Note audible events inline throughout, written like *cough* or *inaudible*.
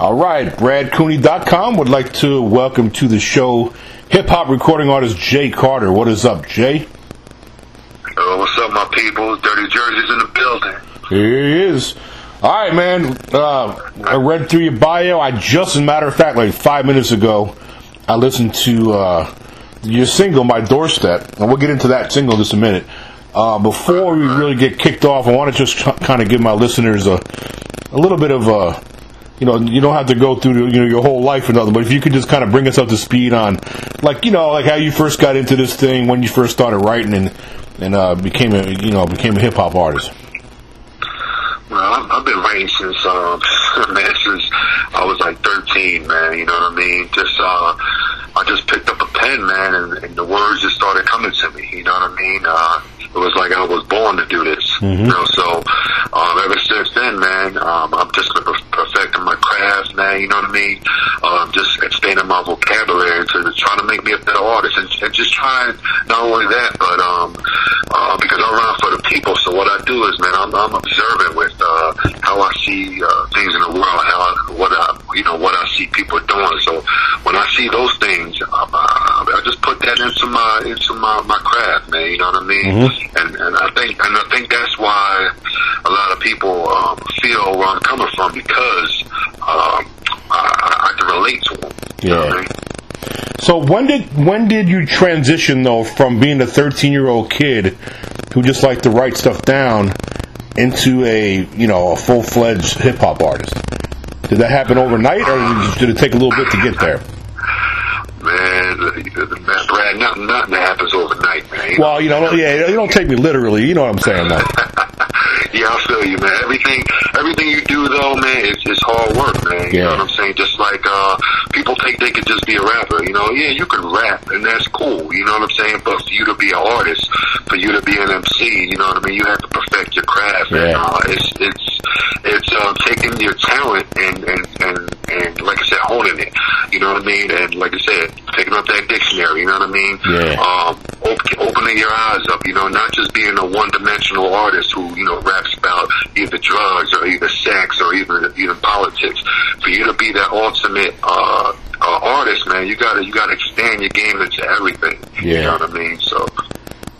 All right, BradCooney.com would like to welcome to the show hip hop recording artist Jay Carter. What is up, Jay? Uh, what's up, my people? Dirty Jersey's in the building. Here he is. All right, man. Uh, I read through your bio. I just, as a matter of fact, like five minutes ago, I listened to uh, your single, My Doorstep, and we'll get into that single in just a minute. Uh, before we really get kicked off, I want to just kind of give my listeners a, a little bit of a, you know, you don't have to go through you know your whole life or nothing, but if you could just kind of bring us up to speed on, like you know, like how you first got into this thing, when you first started writing, and and uh, became a you know became a hip hop artist. Well, I've, I've been writing since, um, *laughs* man, since I was like 13, man. You know what I mean? Just, uh, I just picked up a pen, man, and, and the words just started coming to me. You know what I mean? Uh, it was like I was born to do this. Mm-hmm. You know, so um, ever since then, man, um, I'm just perfecting my craft, man. You know what I mean? Um, just expanding my vocabulary to trying to make me a better artist, and, and just trying not only that, but um, uh, because I run for the people. So what I do is, man, I'm, I'm observant with uh, how I see uh, things in the world, how I, what I, you know, what I see people doing. So when I see those things, um, I, I just put that into my into my my craft, man. You know what I mean? Mm-hmm. And and I think and I think that's why a lot of people um, feel where I'm coming from because um, I, I can relate to them. You know I mean? So when did when did you transition though from being a 13 year old kid who just liked to write stuff down into a you know a full fledged hip hop artist? Did that happen overnight, or did it take a little bit to get there? Man, man, Brad, nothing, nothing happens overnight, man. You Well, you know, yeah, you don't take me literally. You know what I'm saying, though. *laughs* feel you, man. Everything, everything you do, though, man, it's, it's hard work, man. You Yeah. know what I'm saying? Just like uh, people think they could just be a rapper. You know, yeah, you can rap, and that's cool. You know what I'm saying? But for you to be an artist, for you to be an MC, you know what I mean? You have to perfect your craft, and Yeah. uh, it's it's it's um, taking your talent and and and and like I said, honing it. You know what I mean? And like I said, taking up that dictionary. You know what I mean? Yeah. Um, op- opening your eyes up. You know, not just being a one-dimensional artist who you know raps about either drugs or either sex or even even politics. For you to be that ultimate uh, uh, artist, man, you gotta you gotta expand your game into everything. Yeah. You know what I mean? So.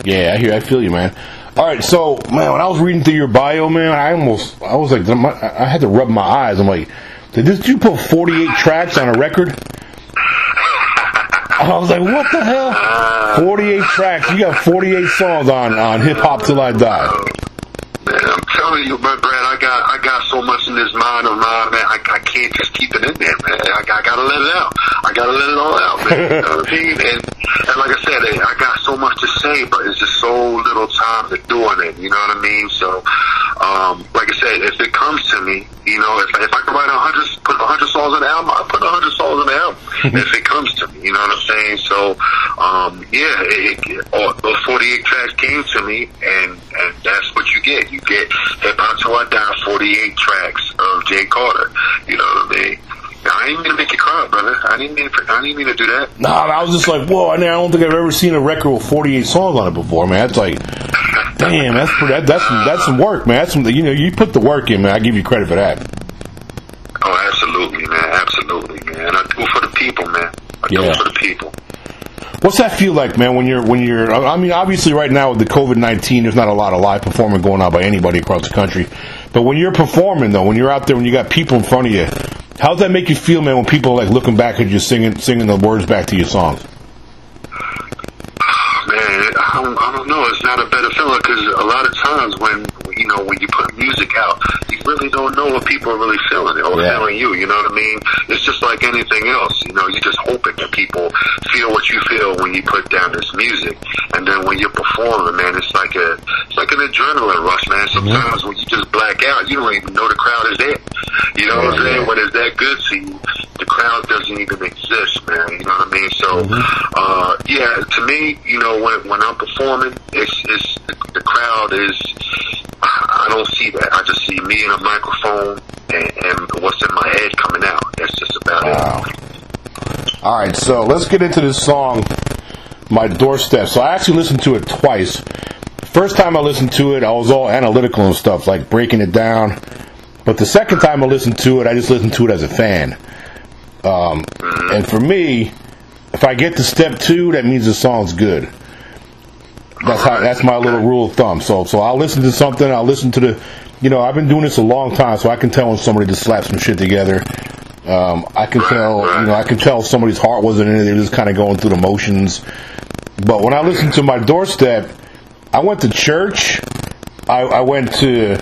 Yeah, I hear. I feel you, man. All right, so man, when I was reading through your bio, man, I almost, I was like, I had to rub my eyes. I'm like, did this you put 48 tracks on a record? I was like, what the hell? 48 tracks. You got 48 songs on on Hip Hop Till I Die. Telling you, man, Brad, I got I got so much in this mind of mine, man. I, I can't just keep it in there, man. I, I gotta let it out. I gotta let it all out, man. You know what I mean? *laughs* And, and like I said, I got so much to say, but it's just so little time to doing it. You know what I mean? So, um, like I said, if it comes to me, you know, if if I can write a hundred, put a hundred songs on the album, I put a hundred songs on the album. *laughs* if it comes to me, you know what I'm saying? So, um, yeah, it, it, all, those 48 tracks came to me, and and that's what you get. You get Hip Hop Till I Die, 48 tracks of Jay Carter. You know what I mean? I didn't mean to make you cry, brother. I didn't mean. To, I didn't mean to do that. Nah, I was just like, whoa! I don't think I've ever seen a record with 48 songs on it before, man. That's like, damn, that's pretty, that, that's some, that's some work, man. That's some, you know, you put the work in, man. I give you credit for that. Oh, absolutely, man. Absolutely, man. I do it for the people, man. I do Yeah. it for the people. What's that feel like, man? When you're when you're, I mean, obviously, right now with the COVID nineteen, there's not a lot of live performing going on by anybody across the country. But when you're performing, though, when you're out there, when you got people in front of you, how does that make you feel, man? When people like looking back at you, singing singing the words back to your songs. Ah, man, I don't, I don't know. It's not a better feeling because a lot of times when you know when you put music out, really don't know what people are really feeling or Yeah. feeling you. You know what I mean? It's just like anything else. You know, you just hoping that people feel what you feel when you put down this music, and then when you're performing, man, it's like a it's like an adrenaline rush, man. Mm-hmm. Sometimes when you just black out, you don't even know the crowd is there. You know what I'm saying? yeah. When it's that good to you, the crowd doesn't even exist, man. You know what I mean? So, uh, yeah, to me, you know, when when I'm performing, it's it's the, the crowd is. I don't see that. I just see me and a microphone and, and what's in my head coming out. That's just about Wow. All right, so let's get into this song, "My Doorstep." So I actually listened to it twice. First time I listened to it, I was all analytical and stuff, like breaking it down. But the second time I listened to it, I just listened to it as a fan. Um, and for me, if I get to step two, that means the song's good. That's how. That's my little rule of thumb. So, so I'll listen to something. I'll listen to the. You know, I've been doing this a long time, so I can tell when somebody just slapped some shit together. Um, I can tell. You know, I can tell somebody's heart wasn't in it. They're just kind of going through the motions. But when I listened to my doorstep, I went to church. I, I went to.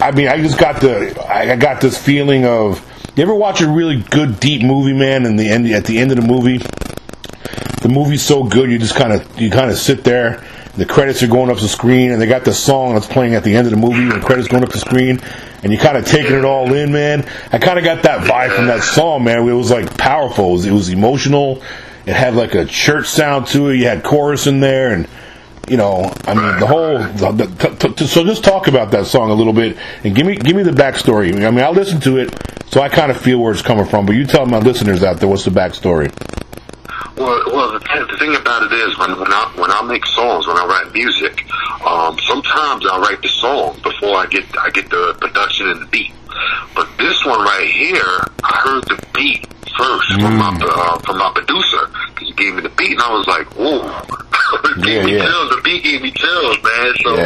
I mean, I just got the. I got this feeling of. You ever watch a really good deep movie, man? And the end at the end of the movie, the movie's so good, you just kind of you kind of sit there. The credits are going up the screen, and they got the song that's playing at the end of the movie, and the credits going up the screen, and you kind of taking it all in, man. I kind of got that vibe from that song, man. It was like powerful. It was, it was emotional. It had like a church sound to it. You had chorus in there, and you know, I mean, the whole. The, the, t- t- so just talk about that song a little bit, and give me give me the backstory. I mean, I listened to it, so I kind of feel where it's coming from. But you tell my listeners out there what's the backstory. Well, well, the, th- the thing about it is when when I when I make songs, when I write music, um, sometimes I write the song before I get I get the production and the beat. But this one right here, I heard the beat first from my uh, from my producer because he gave me the beat, and I was like, "Whoa!" *laughs* Yeah, gave me yeah. chills. The beat gave me chills, man. So Yeah.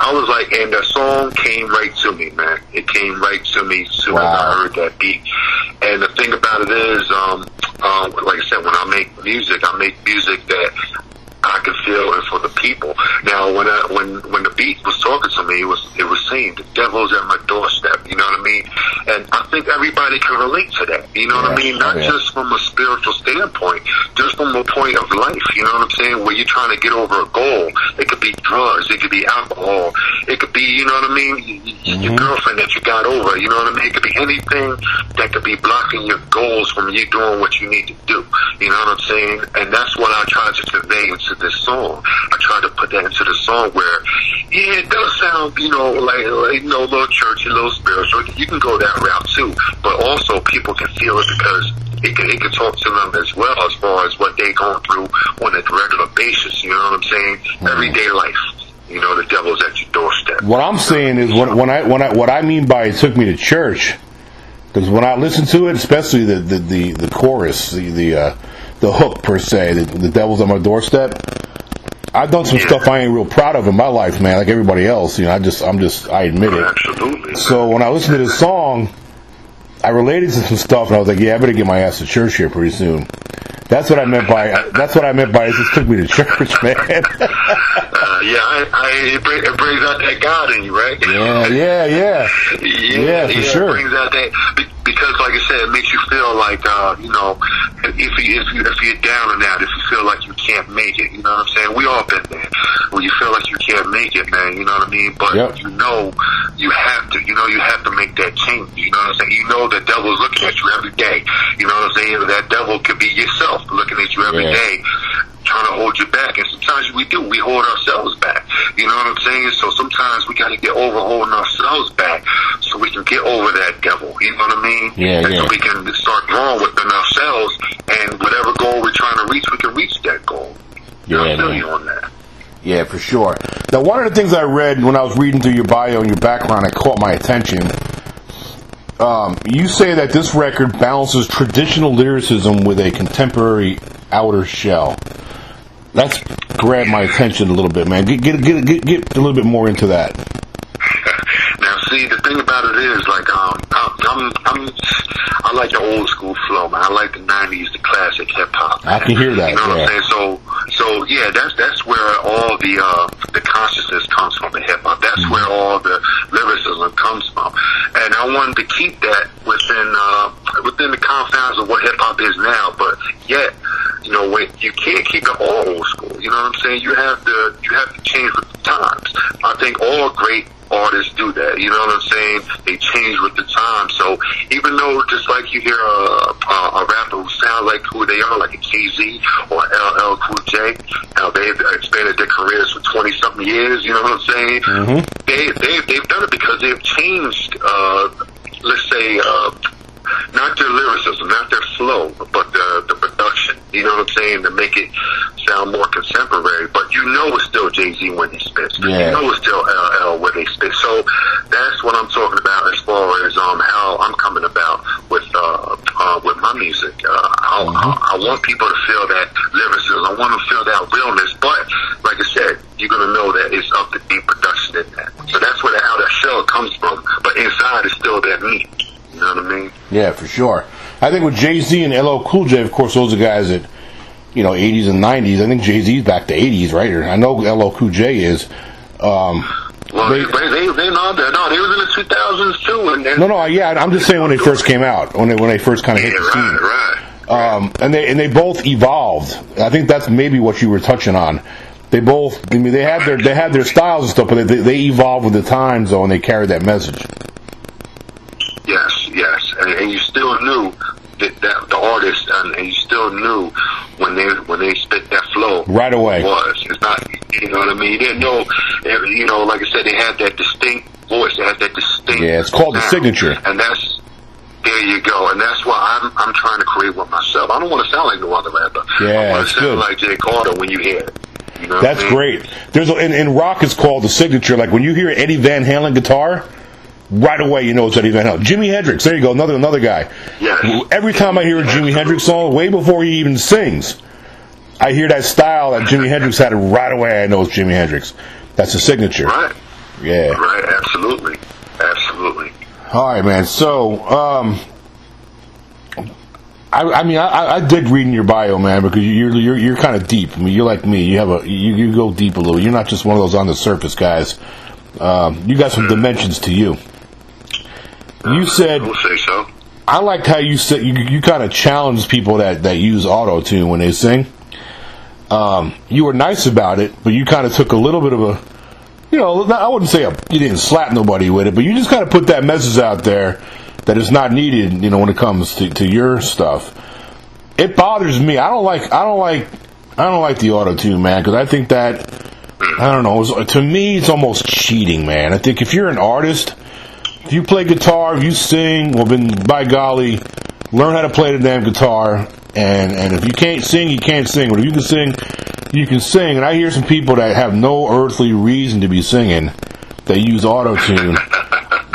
I was like, and the song came right to me, man. It came right to me as soon as I heard that beat. And the thing about it is, um, um, like I said, when I make music, I make music that I can feel it for the people. Now, when I, when when the beat was talking to me, it was it was saying the devil's at my doorstep. You know what I mean? And I think everybody can relate to that. You know what I mean? Not yeah. just from a spiritual standpoint, just from a point of life. You know what I'm saying? Where you're trying to get over a goal. It could be drugs. It could be alcohol. It could be, you know what I mean? y- Your mm-hmm. girlfriend that you got over. You know what I mean? It could be anything that could be blocking your goals from you doing what you need to do. You know what I'm saying? And that's what I try to convey into this song. I tried to put that into the song where, yeah, it does sound, you know, like, like you know, a little churchy, a little spiritual. You can go that route too, but also people can feel it because it can, it can talk to them as well as far as what they going through on a regular basis. You know what I'm saying? Everyday life. You know, the devil's at your doorstep. What I'm saying is when, when I when I what I mean by it took me to church because when I listen to it, especially the the the, the chorus, the the uh, the hook per se, the, the devil's on my doorstep. I've done some Yeah. stuff I ain't real proud of in my life, man. Like everybody else, you know. I just I'm just I admit it. Absolutely. So when I listened to this song, I related to some stuff, and I was like, "Yeah, I better get my ass to church here pretty soon." That's what I meant by that's what I meant by it just took me to *laughs* church, man. *laughs* Uh, yeah, I, I, it, bring, it brings out that God in you, right? yeah, yeah, yeah. *laughs* Yeah, for sure. It brings out that because, like I said, it makes you feel like uh, you know, if you if you if you're down and out, if you feel like you can't make it, you know what I'm saying? We all been there. When you feel like you can't make it, man, you know what I mean? But Yep. you know, you have to, you know, you have to make that change. You know what I'm saying? You know, the devil's looking at you every day. You know what I'm saying? That devil could be yourself looking at you every Yeah. day trying to hold you back. And sometimes we do. We hold ourselves back. You know what I'm saying? So sometimes we got to get over holding ourselves back so we can get over that devil. You know what I mean? Yeah, and yeah. so we can start growing within ourselves and whatever goal we're trying to reach, we can reach that goal. Yeah, I feel man. you on that. Yeah, for sure. Now, one of the things I read when I was reading through your bio and your background, it caught my attention. Um, you say that this record balances traditional lyricism with a contemporary outer shell. That's grabbed my attention a little bit, man. Get get get get, get a little bit more into that. See, the thing about it is, like, um, I'm, I'm, I'm, I like the old school flow, man. I like the '90s, the classic hip hop. I can hear that, You know what. I'm saying? So, so yeah, that's that's where all the uh, the consciousness comes from the hip hop. That's Mm-hmm. where all the lyricism comes from, and I wanted to keep that within uh, within the confines of what hip hop is now. But yet, you know, when you can't keep it all old school. You know what I'm saying? You have to you have to change with the times. I think all great artists do that. You know what I'm saying? They change with the time. So even though just like you hear a, a, a rapper who sounds like who they are, like a Jay Z or LL Cool J, how they've expanded their careers for 20 something years. You know what I'm saying? Mm-hmm. They they they've done it because they've changed. Uh, let's say. Uh, not their lyricism, not their flow, but the the. You know what I'm saying? To make it sound more contemporary, but you know it's still Jay Z when he spits. Yeah. You know it's still LL when they spit. So that's what I'm talking about as far as um how I'm coming about with uh, uh with my music. Uh, I, I, I want people to feel that lyricism. I want them to feel that realness. But like I said, you're gonna know that it's up to deep production in that. So that's where the, how that shell comes from. But inside is still that meat. You know what I mean? Yeah, for sure. I think with Jay Z and LL Cool J, of course, those are guys that you know, 80s and 90s. I think Jay Z's back to 80s, right? Or I know LL Cool J is. Um, Well, They- they, they, they, they that. No, they was in the 2000s too. And then, no, no, yeah, I'm just saying when they first came out, when they when they first kind of Yeah, hit the scene. right, right. Um, and they and they both evolved. I think that's maybe what you were touching on. They both, I mean, they had their they had their styles and stuff, but they, they evolved with the times, though, and they carried that message. And, and you still knew that, that the artist, and, and you still knew when they when they spit that flow Right away. was. It's not, you know what I mean. You didn't know, you know, like I said, they had that distinct voice. They had that distinct. Yeah, it's called the signature. and that's. There you go, and that's why I'm I'm trying to create one myself. I don't want to sound like no other rapper. Yeah, I want to sound good. like Jay Carter when you hear it. You know That's I mean? great. There's a, in, in rock, it's called the signature. Like when you hear Eddie Van Halen guitar, right away you know it's Eddie Van Halen. Jimi Hendrix, there you go, another another guy. Yes. Every time I hear a Jimi Hendrix song, way before he even sings, I hear that style that Jimi Hendrix had, and right away I know it's Jimi Hendrix. That's a signature. Right, Yeah. right, absolutely, absolutely. All right, man. So, um, I, I mean, I, I did reading your bio, man, because you're you're you're kind of deep. I mean, you're like me. You have a you, you go deep a little. You're not just one of those on the surface guys. Um, you got some dimensions to you. You said We'll say so. I liked how you said you, you kind of challenged people that that use auto tune when they sing. Um, you were nice about it, but you kind of took a little bit of a, you know, I wouldn't say a, you didn't slap nobody with it, but you just kind of put that message out there that is not needed, you know, when it comes to, to your stuff. It bothers me. I don't like. I don't like. I don't like the auto tune, man, because I think that I don't know. It's, to me, it's almost cheating, man. I think if you're an artist, if you play guitar, if you sing, well, then by golly, learn how to play the damn guitar. And and if you can't sing, you can't sing. But if you can sing, you can sing. And I hear some people that have no earthly reason to be singing. They use auto tune.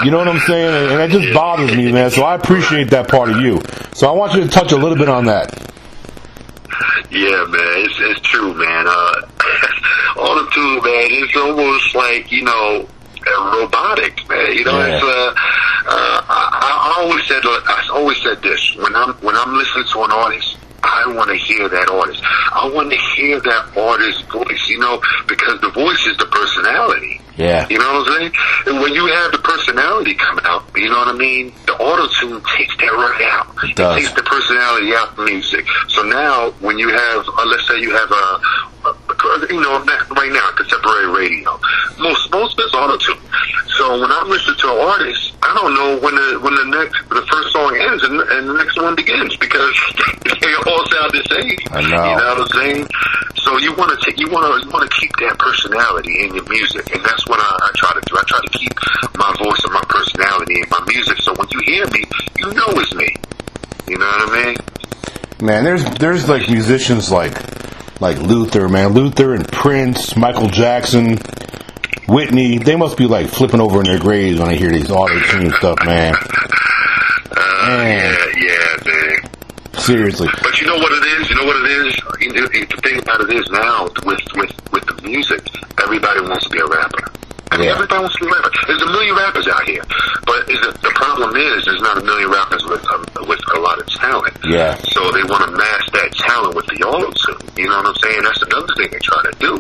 You know what I'm saying? And, that just bothers me, man. So I appreciate that part of you. So I want you to touch a little bit on that. Yeah, man, it's it's true, man. Uh, *laughs* the two, man, it's almost like you know, robotic, man. You know, Yeah. it's uh, uh, I, I always said, I always said this when I'm when I'm listening to an artist. I want to hear that artist. I want to hear that artist's voice, you know, because the voice is the personality. Yeah. You know what I'm saying? And when you have the personality come out, you know what I mean? The auto tune takes that right out. It does. takes the personality out of music. So now, when you have, uh, let's say you have a, you know, right now, contemporary radio, most most of it's auto tune. So when I listen to an artist, I don't know when the when the next the first song ends and, and the next one begins because *laughs* they all sound the same. I know. You know what I'm saying? So you want to take you want to you want to keep that personality in your music, and that's what I, I try to do. I try to keep my voice and my personality in my music. So when you hear me, you know it's me. You know what I mean? Man, there's there's like musicians like like Luther, man, Luther and Prince, Michael Jackson, Whitney. They must be like flipping over in their graves when they hear these auto tune stuff, man. Uh, Man. yeah, yeah, man. Seriously, But you know what it is? You know what it is? You know, the thing about it is now with with with the music, everybody wants to be a rapper. I mean, Yeah. everybody wants to be a rapper. There's a million rappers out here, but is it, the problem is there's not a million rappers with um, with a lot of talent. Yeah. So they want to mask that talent with the auto tune. You know what I'm saying? That's another thing they try to do.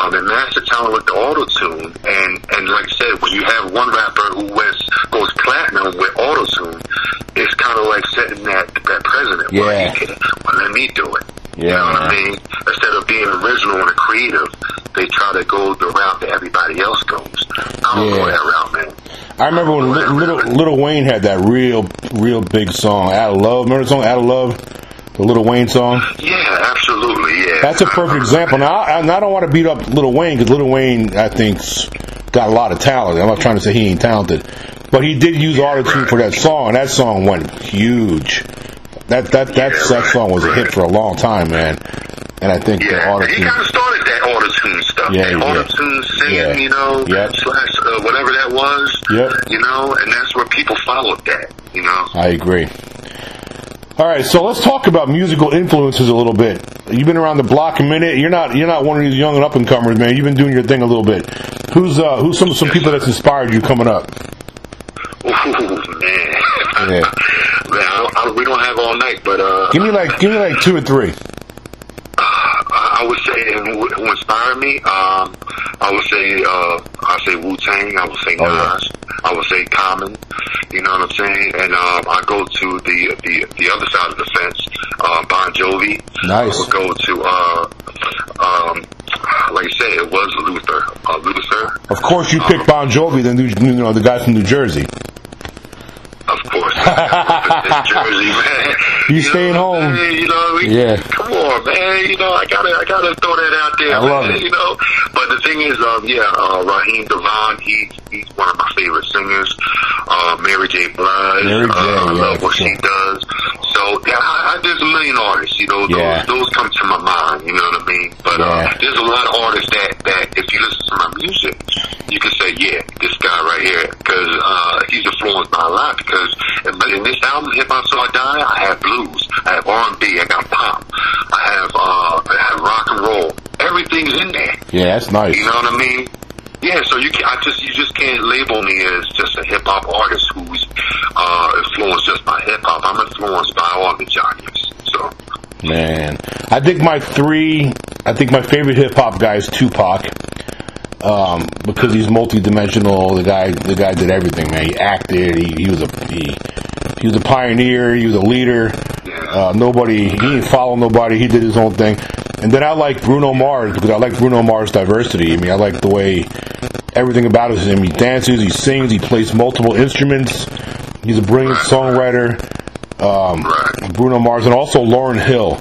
Um, they mask the talent with the auto tune, and and like I said, when you have one rapper who was goes platinum with auto tune, it's kind of like setting that that precedent. Well, Yeah. well, let me do it. You Yeah, know what I mean? Instead of being original and creative, they try to go the route that everybody else goes. I don't Yeah. go that route, man. I remember when Li- Little Little Wayne had that real real big song, "Out of Love." Remember the song "Out of Love," the Little Wayne song. Yeah, absolutely. Yeah, That's a perfect example. Now, I, and I don't want to beat up Little Wayne because Little Wayne, I think, got a lot of talent. I'm not trying to say he ain't talented, but he did use auto tune for that song, and that song went huge. That that that Yeah, that song was a hit for a long time, man. And I think the Yeah, auto he kind of started that auto-tune stuff. Yeah, that auto-tune singing, Yeah. you know, Yep. slash uh, whatever that was. Yep. You know, and that's where people followed that. You know. I agree. All right, so let's talk about musical influences a little bit. You've been around the block a minute. You're not you're not one of these young and up and comers, man. You've been doing your thing a little bit. Who's uh who's some some people that's inspired you coming up? Ooh, man. Yeah. *laughs* I, we don't have all night, but uh, Give me like give me like two or three. I I would say who, who inspired me. Um, I would say uh, I say Wu Tang. I would say Oh, yeah. Nas. I would say Common. You know what I'm saying? And um, I go to the the the other side of the fence. Uh, Bon Jovi. Nice. I would go to uh, um, like I said, it was Luther. Uh, Luther. Of course, you picked Bon Jovi, the new, you know the guy from New Jersey. Of course. *laughs* Jersey, *laughs* man. You staying know I'm home. You know, Yeah. Come on, man. You know, I gotta, I gotta throw that out there. I love man, it. You know, but the thing is, um, yeah, uh, Raheem DeVaughn, he, he's one of my favorite singers. Uh, Mary J. Blige, Mary J., uh, I love what she does. So, yeah, I, I, there's a million artists. You know, those, Yeah. those come to my mind. You know what I mean? But Yeah. uh, there's a lot of artists that, that if you listen to my music, you can say, yeah, this guy right here, because uh, he's influenced by a lot. Because but in this album, Hip Hop Till I Die, I have blues, I have R&B, I got pop, I have uh, have rock and roll. Everything's in there. Yeah, that's nice. You know what I mean? Yeah, so you can, I just you just can't label me as just a hip hop artist who's uh, influenced just by hip hop. I'm influenced by all the genres. So Man, I think my three. I think my favorite hip hop guy is Tupac, um, because he's multi-dimensional. The guy, the guy did everything. Man, he acted. He, he was a he, he was a pioneer. He was a leader. Uh, nobody. He didn't follow nobody. He did his own thing. And then I like Bruno Mars because I like Bruno Mars' diversity. I mean, I like the way everything about him. He dances. He sings. He plays multiple instruments. He's a brilliant songwriter. Um. Bruno Mars and also Lauryn Hill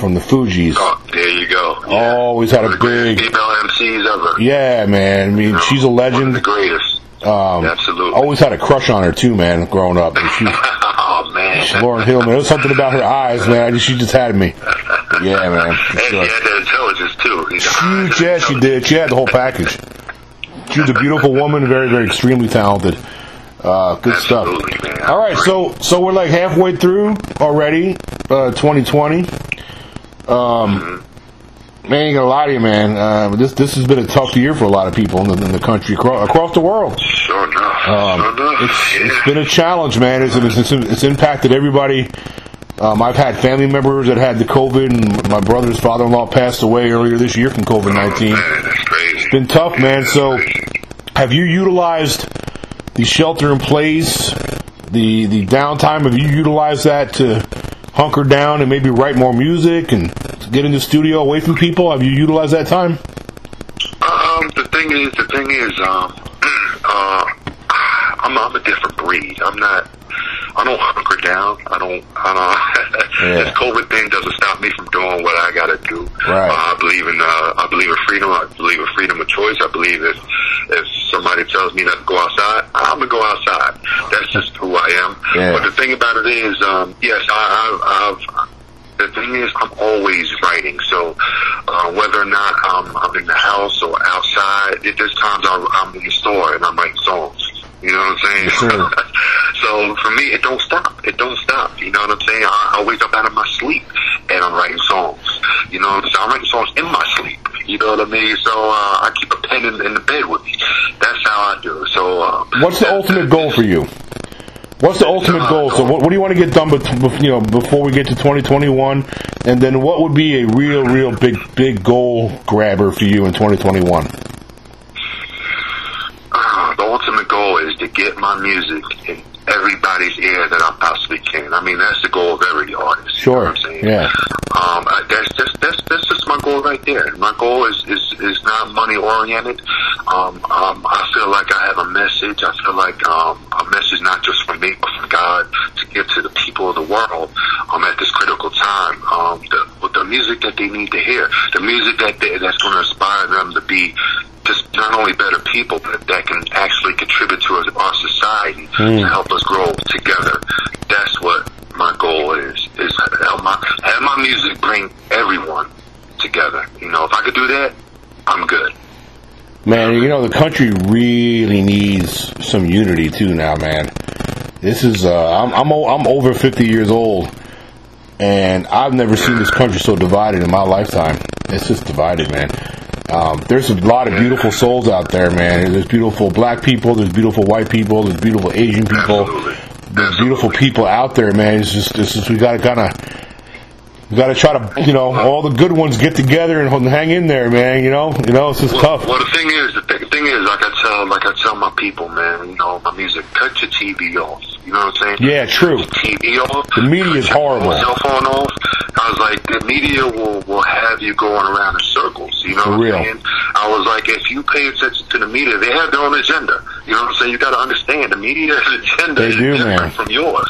from the Fugees. Oh, there you go. Always had a One of the greatest big- female MCs ever. Yeah, man. I mean, You know, she's a of the greatest. Um, Absolutely. always had a crush on her too, man. Growing up, she. *laughs* Lauryn Hill, man. Was something about her eyes, man. She just had me. Yeah, man. And she had the intelligence too. He's Huge, yeah, she did. She had the whole package. She was a beautiful woman, very, very extremely talented. Uh, good stuff. Man. All right, so so we're like halfway through already, uh, 2020. Um, man, ain't gonna lie to you, man. Uh, this this has been a tough year for a lot of people in the, in the country across, across the world. Sure enough. Um, sure enough. it's, yeah. it's been a challenge, man. It's, it's, it's impacted everybody. Um, I've had family members that had the COVID, and my brother's father-in-law passed away earlier this year from COVID nineteen. That's crazy. Been tough, man. So, have you utilized the shelter in place, the the downtime? Have you utilized that to hunker down and maybe write more music and get in the studio away from people? Have you utilized that time? Um, the thing is, the thing is, um, *clears throat* uh, I'm, I'm a different breed. I'm not. I don't hunker down. I don't. I don't. *laughs* Yeah. This COVID thing doesn't stop me from doing what I got to do. Right. Uh, I believe in. Uh, I believe in freedom. I believe in freedom of choice. I believe if if somebody tells me not to go outside, I'm gonna go outside. That's just who I am. Yeah. But the thing about it is, um, yes, I, I, I've the thing is, I'm always writing. So uh, whether or not I'm, I'm in the house or outside, it, there's times I'm, I'm in the store and I'm writing songs. You know what I'm saying? Sir. *laughs* so for me, it don't stop. It don't stop. You know what I'm saying? I, I wake up out of my sleep and I'm writing songs. You know what I'm saying? I'm writing songs in my sleep. You know what I mean? So uh, I keep a pen in, in the bed with me. That's how I do it. So uh, What's the ultimate goal for you? What's the ultimate goal? So, what, what do you want to get done, bef- you know, before we get to 2021? And then, what would be a real, real big, big goal grabber for you in 2021? Uh, *sighs* the ultimate goal is to get my music in everybody's ear that I possibly can. I mean, that's the goal of every artist. You know Sure. what I'm saying? Yeah. Um, uh, that's just that's that's just my goal right there. My goal is is is not money oriented. Um, um, I feel like I have a message. I feel like um, a message not just from me but from God to give to the people of the world um, at this critical time. Um, the, with the music that they need to hear, the music that they, that's going to inspire them to be just not only better people, but that can actually contribute to our society to help us grow together. That's what my goal is: is help my have my music bring everyone together. You know, if I could do that, I'm good. Man, you know the country really needs some unity too now, man. This is uh, I'm I'm o- I'm over 50 years old, and I've never seen this country so divided in my lifetime. It's just divided, man. Um, there's a lot of beautiful souls out there, man. There's beautiful black people, there's beautiful white people, there's beautiful Asian people, there's beautiful people out there, man. It's just, it's just we gotta kind of. We gotta try to, you know, all the good ones get together and hang in there, man. You know, you know, it's just Well, tough. well, the thing is, the th- thing is, like I tell, like I tell my people, man, you know, my music, cut your TV off. You know what I'm saying? Yeah, true. TV off. The media is horrible. Cell phone off. I was like, the media will will have you going around in circles. You know For what real. I'm saying? I was like, if you pay attention to the media, they have their own agenda. You know what I'm saying? You got to understand the media's *laughs* agenda They is do, different man. from yours.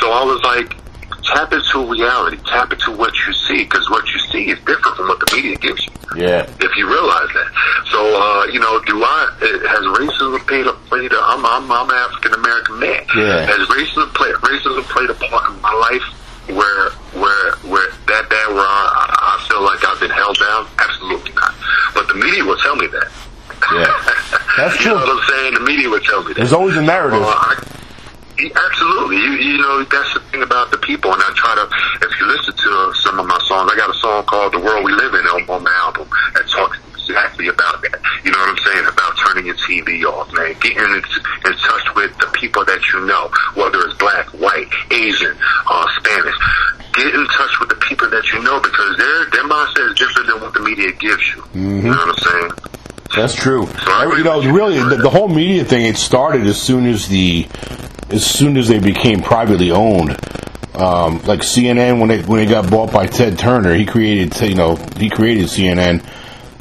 So I was like. Tap into reality. Tap into what you see, because what you see is different from what the media gives you Yeah. if you realize that. So, uh, you know, do I, has racism played a, played a I'm, I'm, I'm an African American man. Yeah. Has racism played, racism played a part in my life where, where, where that bad where I, I feel like I've been held down? Absolutely not. But the media will tell me that. Yeah. *laughs* That's you know true. what I'm saying? The media will tell me that. There's always a narrative. I, absolutely. You, you know, that's the thing about the people. And I try to, if you listen to some of my songs, I got a song called The World We Live In on, on my album that talks exactly about that. You know what I'm saying? About turning your TV off, man. Getting in, in touch with the people that you know, whether it's black, white, Asian, uh, Spanish. Get in touch with the people that you know because their, their mindset is different than what the media gives you. You know what I'm saying? That's true. Every- You know, really, the, the whole media thing it started as soon as the as soon as they became privately owned. Um, like CNN when they when they got bought by Ted Turner, he created you know he created CNN,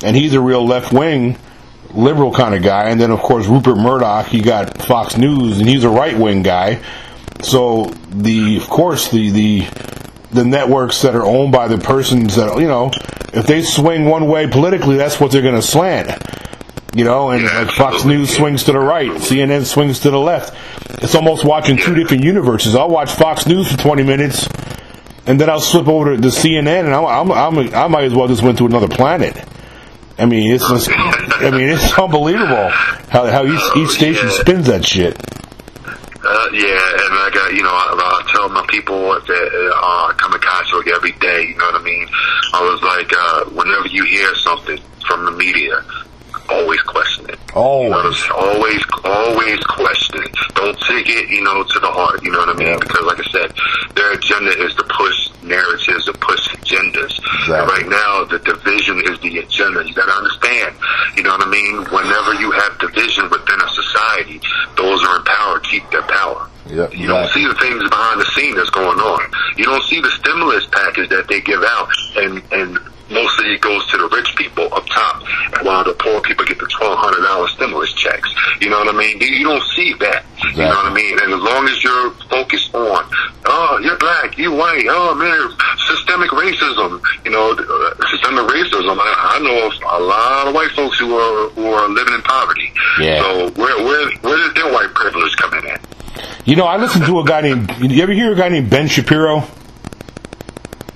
and he's a real left wing liberal kind of guy. And then of course Rupert Murdoch, he got Fox News, and he's a right wing guy. So the of course the the the networks that are owned by the persons that you know, if they swing one way politically, that's what they're going to slant. You know, and Yeah, Fox. News swings to the right, CNN swings to the left. It's almost watching two different universes. I'll watch Fox News for 20 minutes, and then I'll slip over to, to CNN, and I'm, I'm, I'm, I might as well just went to another planet. I mean, it's just, I mean, it's *laughs* unbelievable how how each each station Yeah. spins that shit. Uh, yeah, and I got you know I, I tell my people that uh, come in contact every day. You know what I mean? I was like, uh, whenever you hear something from the media, always question it. You know Always. Always, always question it. Don't take it, you know, to the heart. You know what I mean? Yeah. Because, like I said, their agenda is to push narratives, to push agendas. And right now, the division is the agenda. You got to understand. You know what I mean? Whenever you have division within a society, those are in power keep their power. Yep, You don't see the things behind the scene that's going on. You don't see the stimulus package that they give out, and and mostly it goes to the rich people up top, while the poor people get the twelve hundred dollar stimulus checks. You know what I mean? You don't see that. You know what I mean? And as long as you're focused on, oh, you're black, you white, oh man, systemic racism. You know, uh, systemic racism. I, I know of a lot of white folks who are who are living in poverty. Yeah. So where where where does their white privilege come in at? You know, I listened to a guy named. You ever hear a guy named Ben Shapiro?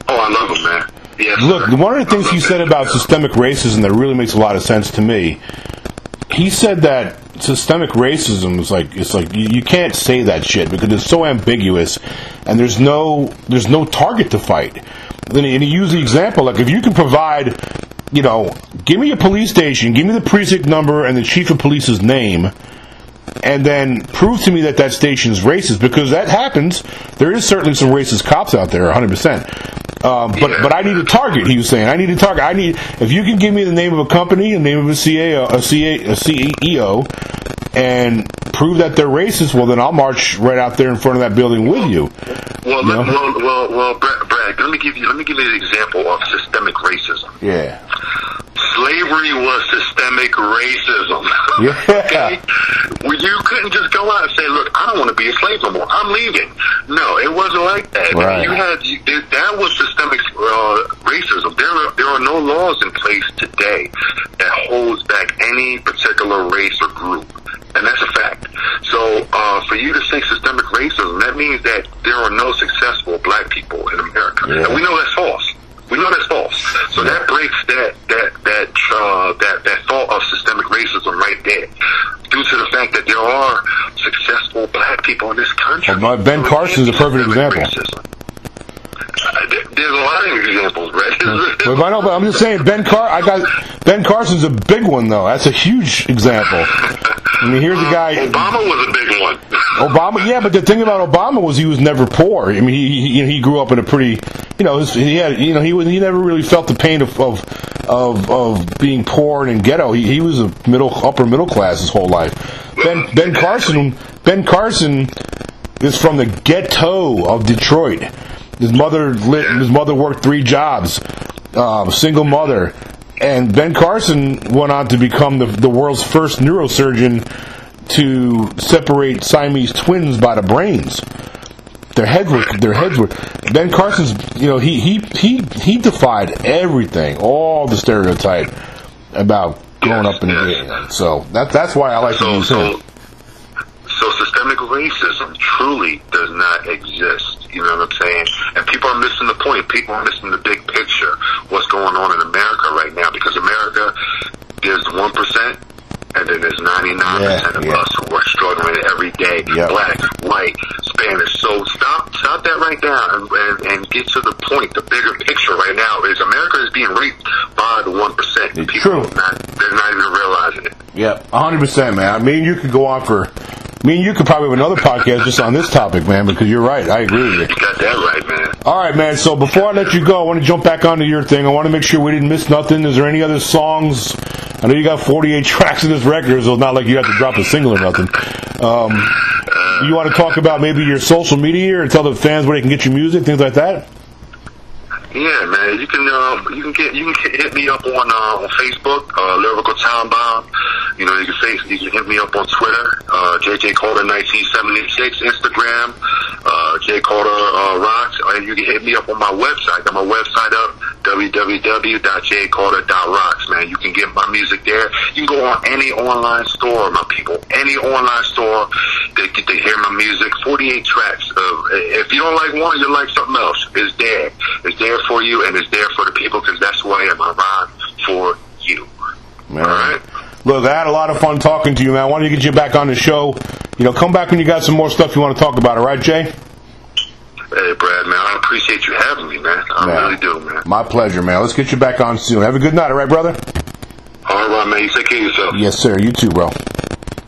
Oh, I love him, man. Yes. Look, sir. one of the things he said about systemic racism that really makes a lot of sense to me. He said that systemic racism is like it's like you, you can't say that shit because it's so ambiguous, and there's no there's no target to fight. Then he, and he used the example like if you can provide, you know, give me a police station, give me the precinct number and the chief of police's name, and then prove to me that that station is racist because that happens. There is certainly some racist cops out there, 100. Um, But Yeah. but I need a target. He was saying I need a target. I need if you can give me the name of a company, the name of a CA, a CA, a CEO, and prove that they're racist. Well, then I'll march right out there in front of that building with you. Well, You let, well, well, well, Brad, Brad, let me give you let me give you an example of systemic racism. Yeah. Slavery was systemic racism. *laughs* Yeah. okay? Well, you couldn't just go out and say, "Look, I don't want to be a slave no more. I'm leaving." No, it wasn't like that. Right. You had you, that was systemic uh, racism. There are there are no laws in place today that holds back any particular race or group. and that's a fact. So uh, for you to say systemic racism, that means that there are no successful black people in America, Yeah. and we know that's false. We know that's false. So that breaks that that that uh, that that thought of systemic racism right there, due to the fact that there are successful black people in this country. Well, Ben Carson's a perfect example. racism. Uh, there- There's a lot of examples, Brett. *laughs* But I know, but I'm just saying, Ben Car. I got Ben Carson's a big one though. That's a huge example. I mean, here's a guy. Obama was a big one. Obama, yeah, but the thing about Obama was he was never poor. I mean, he he, he grew up in a pretty, you know, his- he had, you know, he was he never really felt the pain of of of, of being poor and in ghetto. He, he was a middle upper middle class his whole life. Ben Ben Carson Ben Carson is from the ghetto of Detroit. His mother lit, his mother worked three jobs, um, single mother, and Ben Carson went on to become the, the world's first neurosurgeon to separate Siamese twins by the brains. Their heads were their heads were. Ben Carson's, you know, he he he he defied everything, all the stereotype about growing up in the Yes. So that that's why I like to So, use so, him. so systemic racism truly does not exist. You know what I'm saying? And people are missing the point. People are missing the big picture. What's going on in America right now? Because America, there's one percent, and then there's 99 percent of Yeah, us who are struggling every day. Yep. Black, white, Spanish. So stop, stop that right now, and, and, and get to the point. The bigger picture right now is America is being raped by the one percent. People true. not, they're not even realizing it. Yep, hundred percent, man. I mean, you could go on for. Me and you could probably have another podcast just on this topic, man. Because you're right. I agree with you. You got that right, man. All right, man. So before I let you go, I want to jump back onto your thing. I want to make sure we didn't miss nothing. Is there any other songs? I know you got 48 *laughs* tracks in this record, so it's not like you have to drop a single or nothing. Um, you want to talk about maybe your social media or tell the fans where they can get your music, things like that? Yeah, man. You can uh, you can get you can hit me up on uh, on Facebook, uh, Lyrical Time Bomb. You know, you can face you can hit me up on Twitter, uh, JJ Carter 1976, Instagram, uh, J Carter uh, Rocks, and you can hit me up on my website. Got my website up www.jcarter.rocks. Man, you can get my music there. You can go on any online store, my people, any online store. They get to hear my music. 48 tracks. Of, if you don't like one, you like something else. It's there. It's there for you, and it's there for the people because that's who I am. I rhyme for you. Man. All right. Look, I had a lot of fun talking to you, man. I wanted to get you back on the show. You know, come back when you got some more stuff you want to talk about, all right, Jay? Hey, Brad, man, I appreciate you having me, man. I Yeah. really do, man. My pleasure, man. Let's get you back on soon. Have a good night, all right, brother? All right, man. You take care of yourself. Yes, sir. You too, bro.